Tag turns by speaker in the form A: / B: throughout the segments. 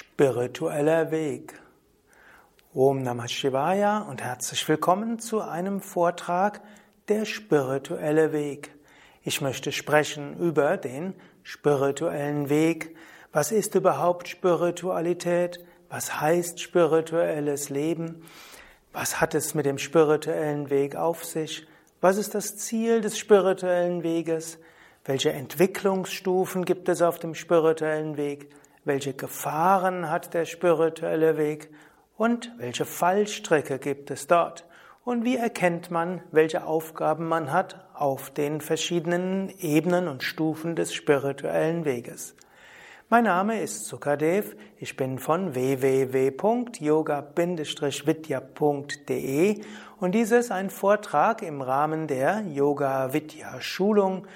A: Spiritueller Weg. Om Namah Shivaya und herzlich willkommen zu einem Vortrag Der spirituelle Weg. Ich möchte sprechen über den spirituellen Weg. Was ist überhaupt Spiritualität? Was heißt spirituelles Leben? Was hat es mit dem spirituellen Weg auf sich? Was ist das Ziel des spirituellen Weges? Welche Entwicklungsstufen gibt es auf dem spirituellen Weg? Welche Gefahren hat der spirituelle Weg und welche Fallstrecke gibt es dort? Und wie erkennt man, welche Aufgaben man hat auf den verschiedenen Ebenen und Stufen des spirituellen Weges. Mein Name ist Sukadev, ich bin von www.yoga-vidya.de und dies ist ein Vortrag im Rahmen der Yoga Vidya Schulung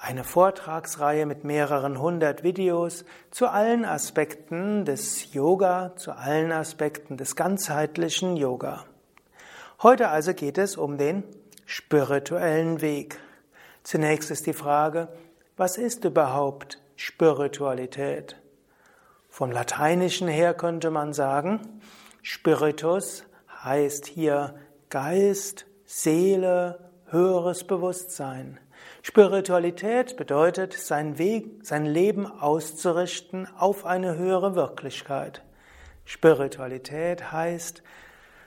A: eine Vortragsreihe mit mehreren hundert Videos zu allen Aspekten des Yoga, zu allen Aspekten des ganzheitlichen Yoga. Heute also geht es um den spirituellen Weg. Zunächst ist die Frage, was ist überhaupt Spiritualität? Vom Lateinischen her könnte man sagen, Spiritus heißt hier Geist, Seele, höheres Bewusstsein. Spiritualität bedeutet, sein Weg, sein Leben auszurichten auf eine höhere Wirklichkeit. Spiritualität heißt,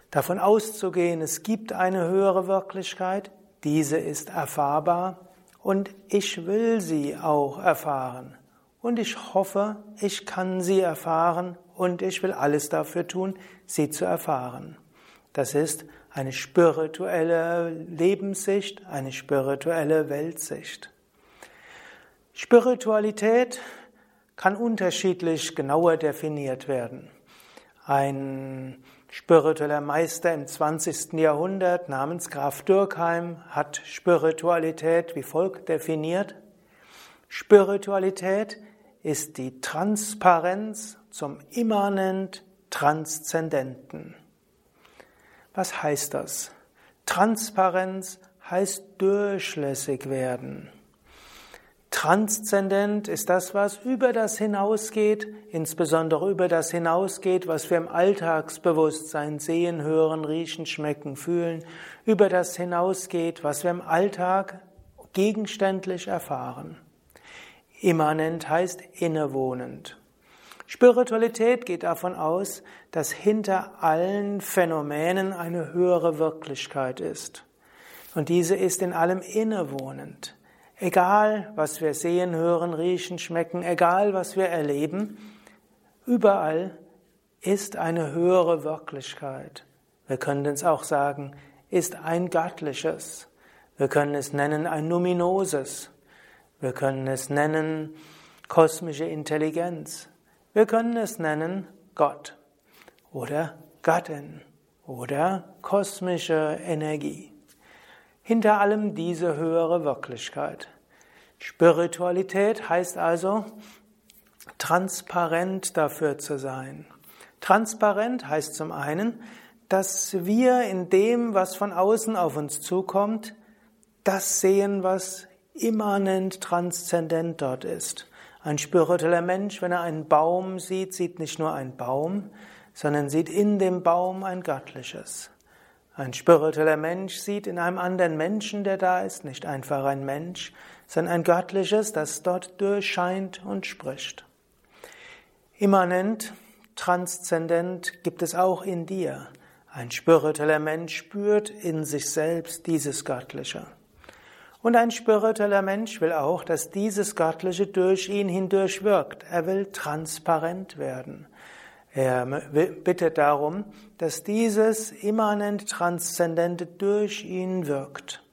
A: davon auszugehen, es gibt eine höhere Wirklichkeit, diese ist erfahrbar und ich will sie auch erfahren. Und ich hoffe, ich kann sie erfahren und ich will alles dafür tun, sie zu erfahren. Das ist eine spirituelle Lebenssicht, eine spirituelle Weltsicht. Spiritualität kann unterschiedlich genauer definiert werden. Ein spiritueller Meister im 20. Jahrhundert namens Graf Dürkheim hat Spiritualität wie folgt definiert. Spiritualität ist die Transparenz zum immanent Transzendenten. Was heißt das? Transparenz heißt durchlässig werden. Transzendent ist das, was über das hinausgeht, insbesondere über das hinausgeht, was wir im Alltagsbewusstsein sehen, hören, riechen, schmecken, fühlen, über das hinausgeht, was wir im Alltag gegenständlich erfahren. Immanent heißt innewohnend. Spiritualität geht davon aus, dass hinter allen Phänomenen eine höhere Wirklichkeit ist. Und diese ist in allem innewohnend. Egal, was wir sehen, hören, riechen, schmecken, egal, was wir erleben, überall ist eine höhere Wirklichkeit. Wir können es auch sagen, ist ein göttliches. Wir können es nennen ein numinoses. Wir können es nennen kosmische Intelligenz. Wir können es nennen Gott oder Gattin oder kosmische Energie. Hinter allem diese höhere Wirklichkeit. Spiritualität heißt also, transparent dafür zu sein. Transparent heißt zum einen, dass wir in dem, was von außen auf uns zukommt, das sehen, was immanent transzendent dort ist. Ein spiritueller Mensch, wenn er einen Baum sieht, sieht nicht nur einen Baum, sondern sieht in dem Baum ein Göttliches. Ein spiritueller Mensch sieht in einem anderen Menschen, der da ist, nicht einfach ein Mensch, sondern ein Göttliches, das dort durchscheint und spricht. Immanent, transzendent gibt es auch in dir. Ein spiritueller Mensch spürt in sich selbst dieses Göttliche. Und ein spiritueller Mensch will auch, dass dieses Göttliche durch ihn hindurch wirkt. Er will transparent werden. Er bittet darum, dass dieses immanent Transzendente durch ihn wirkt.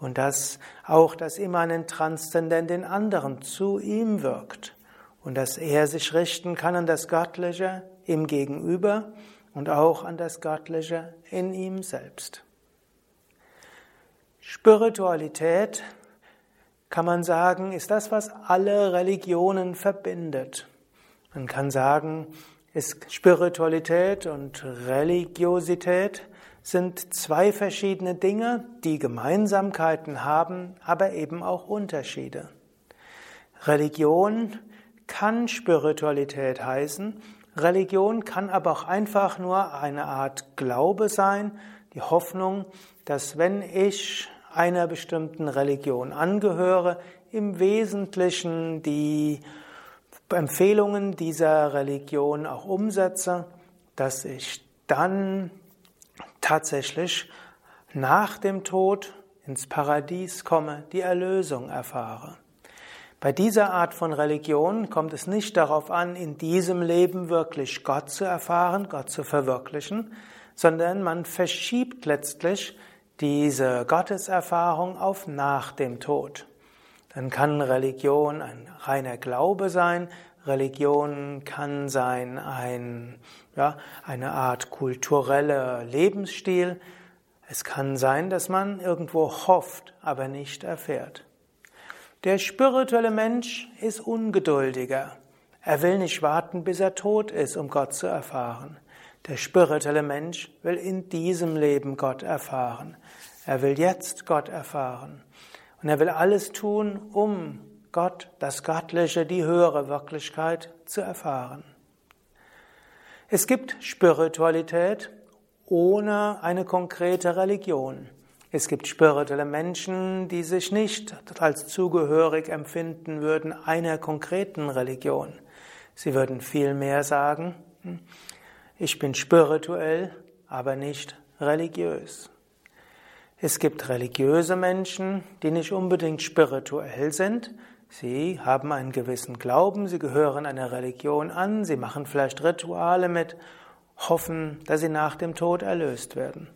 A: Und dass auch das immanent Transzendente in anderen zu ihm wirkt. Und dass er sich richten kann an das Göttliche im Gegenüber und auch an das Göttliche in ihm selbst. Spiritualität, kann man sagen, ist das, was alle Religionen verbindet. Man kann sagen, ist Spiritualität und Religiosität sind zwei verschiedene Dinge, die Gemeinsamkeiten haben, aber eben auch Unterschiede. Religion kann Spiritualität heißen. Religion kann aber auch einfach nur eine Art Glaube sein, die Hoffnung, dass wenn ich einer bestimmten Religion angehöre, im Wesentlichen die Empfehlungen dieser Religion auch umsetze, dass ich dann tatsächlich nach dem Tod ins Paradies komme, die Erlösung erfahre. Bei dieser Art von Religion kommt es nicht darauf an, in diesem Leben wirklich Gott zu erfahren, Gott zu verwirklichen, sondern man verschiebt letztlich diese Gotteserfahrung auf nach dem Tod. Dann kann Religion ein reiner Glaube sein, Religion kann sein ein, ja, eine Art kultureller Lebensstil, es kann sein, dass man irgendwo hofft, aber nicht erfährt. Der spirituelle Mensch ist ungeduldiger. Er will nicht warten, bis er tot ist, um Gott zu erfahren. Der spirituelle Mensch will in diesem Leben Gott erfahren. Er will jetzt Gott erfahren. Und er will alles tun, um Gott, das Göttliche, die höhere Wirklichkeit zu erfahren. Es gibt Spiritualität ohne eine konkrete Religion. Es gibt spirituelle Menschen, die sich nicht als zugehörig empfinden würden einer konkreten Religion. Sie würden vielmehr sagen, hm, ich bin spirituell, aber nicht religiös. Es gibt religiöse Menschen, die nicht unbedingt spirituell sind. Sie haben einen gewissen Glauben, sie gehören einer Religion an, sie machen vielleicht Rituale mit, hoffen, dass sie nach dem Tod erlöst werden.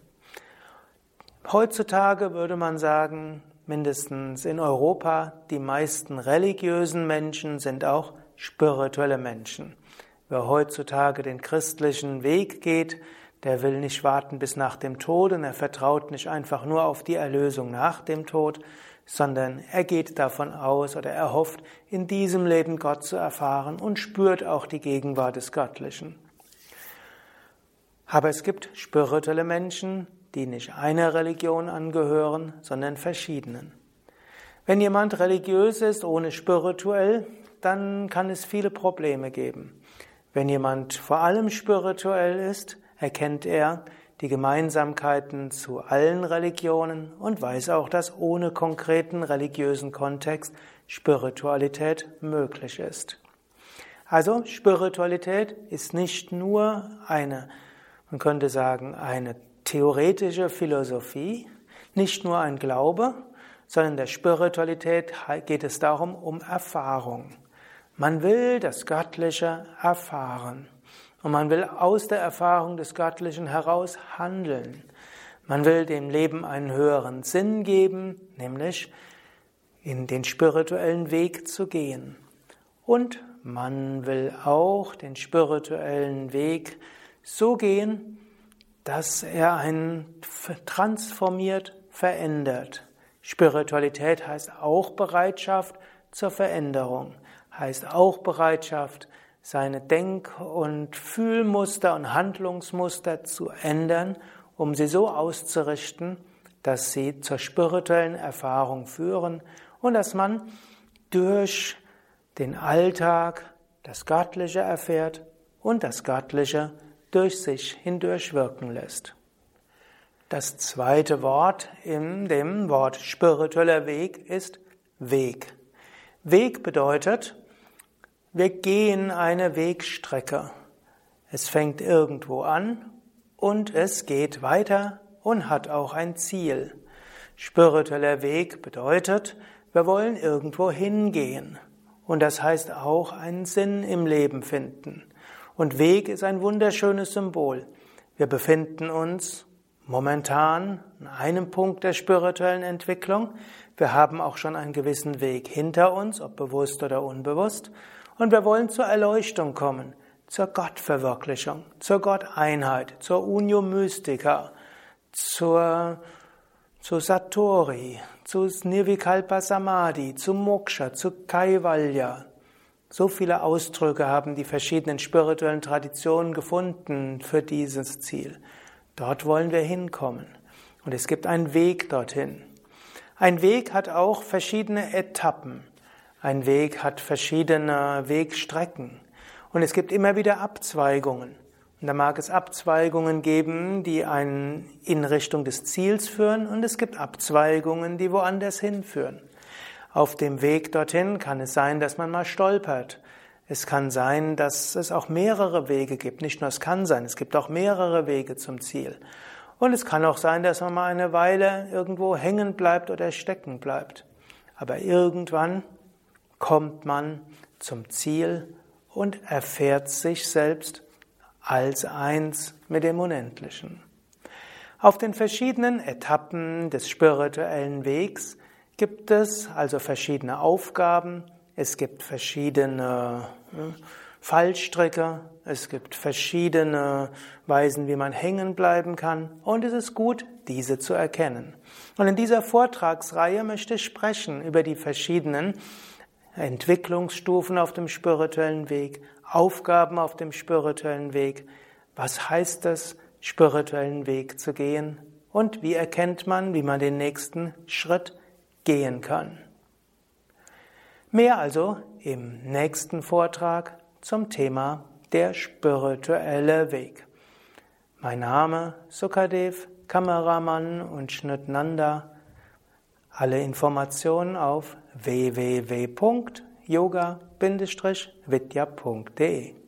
A: Heutzutage würde man sagen, mindestens in Europa, die meisten religiösen Menschen sind auch spirituelle Menschen. Wer heutzutage den christlichen Weg geht, der will nicht warten bis nach dem Tod und er vertraut nicht einfach nur auf die Erlösung nach dem Tod, sondern er geht davon aus oder er hofft, in diesem Leben Gott zu erfahren und spürt auch die Gegenwart des Göttlichen. Aber es gibt spirituelle Menschen, die nicht einer Religion angehören, sondern verschiedenen. Wenn jemand religiös ist, ohne spirituell, dann kann es viele Probleme geben. Wenn jemand vor allem spirituell ist, erkennt er die Gemeinsamkeiten zu allen Religionen und weiß auch, dass ohne konkreten religiösen Kontext Spiritualität möglich ist. Also Spiritualität ist nicht nur eine, man könnte sagen, eine theoretische Philosophie, nicht nur ein Glaube, sondern der Spiritualität geht es darum, um Erfahrung. Man will das Göttliche erfahren und man will aus der Erfahrung des Göttlichen heraus handeln. Man will dem Leben einen höheren Sinn geben, nämlich in den spirituellen Weg zu gehen. Und man will auch den spirituellen Weg so gehen, dass er einen transformiert, verändert. Spiritualität heißt auch Bereitschaft zur Veränderung, heißt auch Bereitschaft, seine Denk- und Fühlmuster und Handlungsmuster zu ändern, um sie so auszurichten, dass sie zur spirituellen Erfahrung führen und dass man durch den Alltag das Göttliche erfährt und das Göttliche durch sich hindurch wirken lässt. Das zweite Wort in dem Wort spiritueller Weg ist Weg. Weg bedeutet, wir gehen eine Wegstrecke. Es fängt irgendwo an und es geht weiter und hat auch ein Ziel. Spiritueller Weg bedeutet, wir wollen irgendwo hingehen. Und das heißt auch einen Sinn im Leben finden. Und Weg ist ein wunderschönes Symbol. Wir befinden uns momentan an einem Punkt der spirituellen Entwicklung. Wir haben auch schon einen gewissen Weg hinter uns, ob bewusst oder unbewusst. Und wir wollen zur Erleuchtung kommen, zur Gottverwirklichung, zur Gotteinheit, zur Unio Mystica, zur, zu Satori, zu Nirvikalpa Samadhi, zu Moksha, zu Kaivalya, so viele Ausdrücke haben die verschiedenen spirituellen Traditionen gefunden für dieses Ziel. Dort wollen wir hinkommen. Und es gibt einen Weg dorthin. Ein Weg hat auch verschiedene Etappen. Ein Weg hat verschiedene Wegstrecken. Und es gibt immer wieder Abzweigungen. Und da mag es Abzweigungen geben, die einen in Richtung des Ziels führen, und es gibt Abzweigungen, die woanders hinführen. Auf dem Weg dorthin kann es sein, dass man mal stolpert. Es kann sein, dass es auch mehrere Wege gibt. Nicht nur es kann sein, es gibt auch mehrere Wege zum Ziel. Und es kann auch sein, dass man mal eine Weile irgendwo hängen bleibt oder stecken bleibt. Aber irgendwann kommt man zum Ziel und erfährt sich selbst als eins mit dem Unendlichen. Auf den verschiedenen Etappen des spirituellen Wegs gibt es also verschiedene Aufgaben, es gibt verschiedene ne, Fallstricke, es gibt verschiedene Weisen, wie man hängen bleiben kann und es ist gut, diese zu erkennen. Und in dieser Vortragsreihe möchte ich sprechen über die verschiedenen Entwicklungsstufen auf dem spirituellen Weg, Aufgaben auf dem spirituellen Weg. Was heißt es, spirituellen Weg zu gehen? Und wie erkennt man, wie man den nächsten Schritt gehen kann? Mehr also im nächsten Vortrag zum Thema der spirituelle Weg. Mein Name Sukadev, Kameramann und Schnittnanda. Alle Informationen auf www.yoga-vidya.de